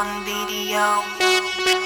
on video.